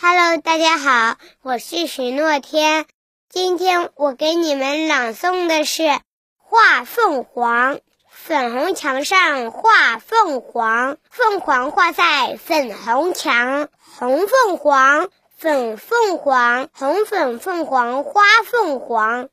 Hello，大家好，我是许诺天。今天我给你们朗诵的是《画凤凰》。粉红墙上画凤凰，凤凰画在粉红墙，红凤凰，粉凤凰，红粉凤凰花凤凰。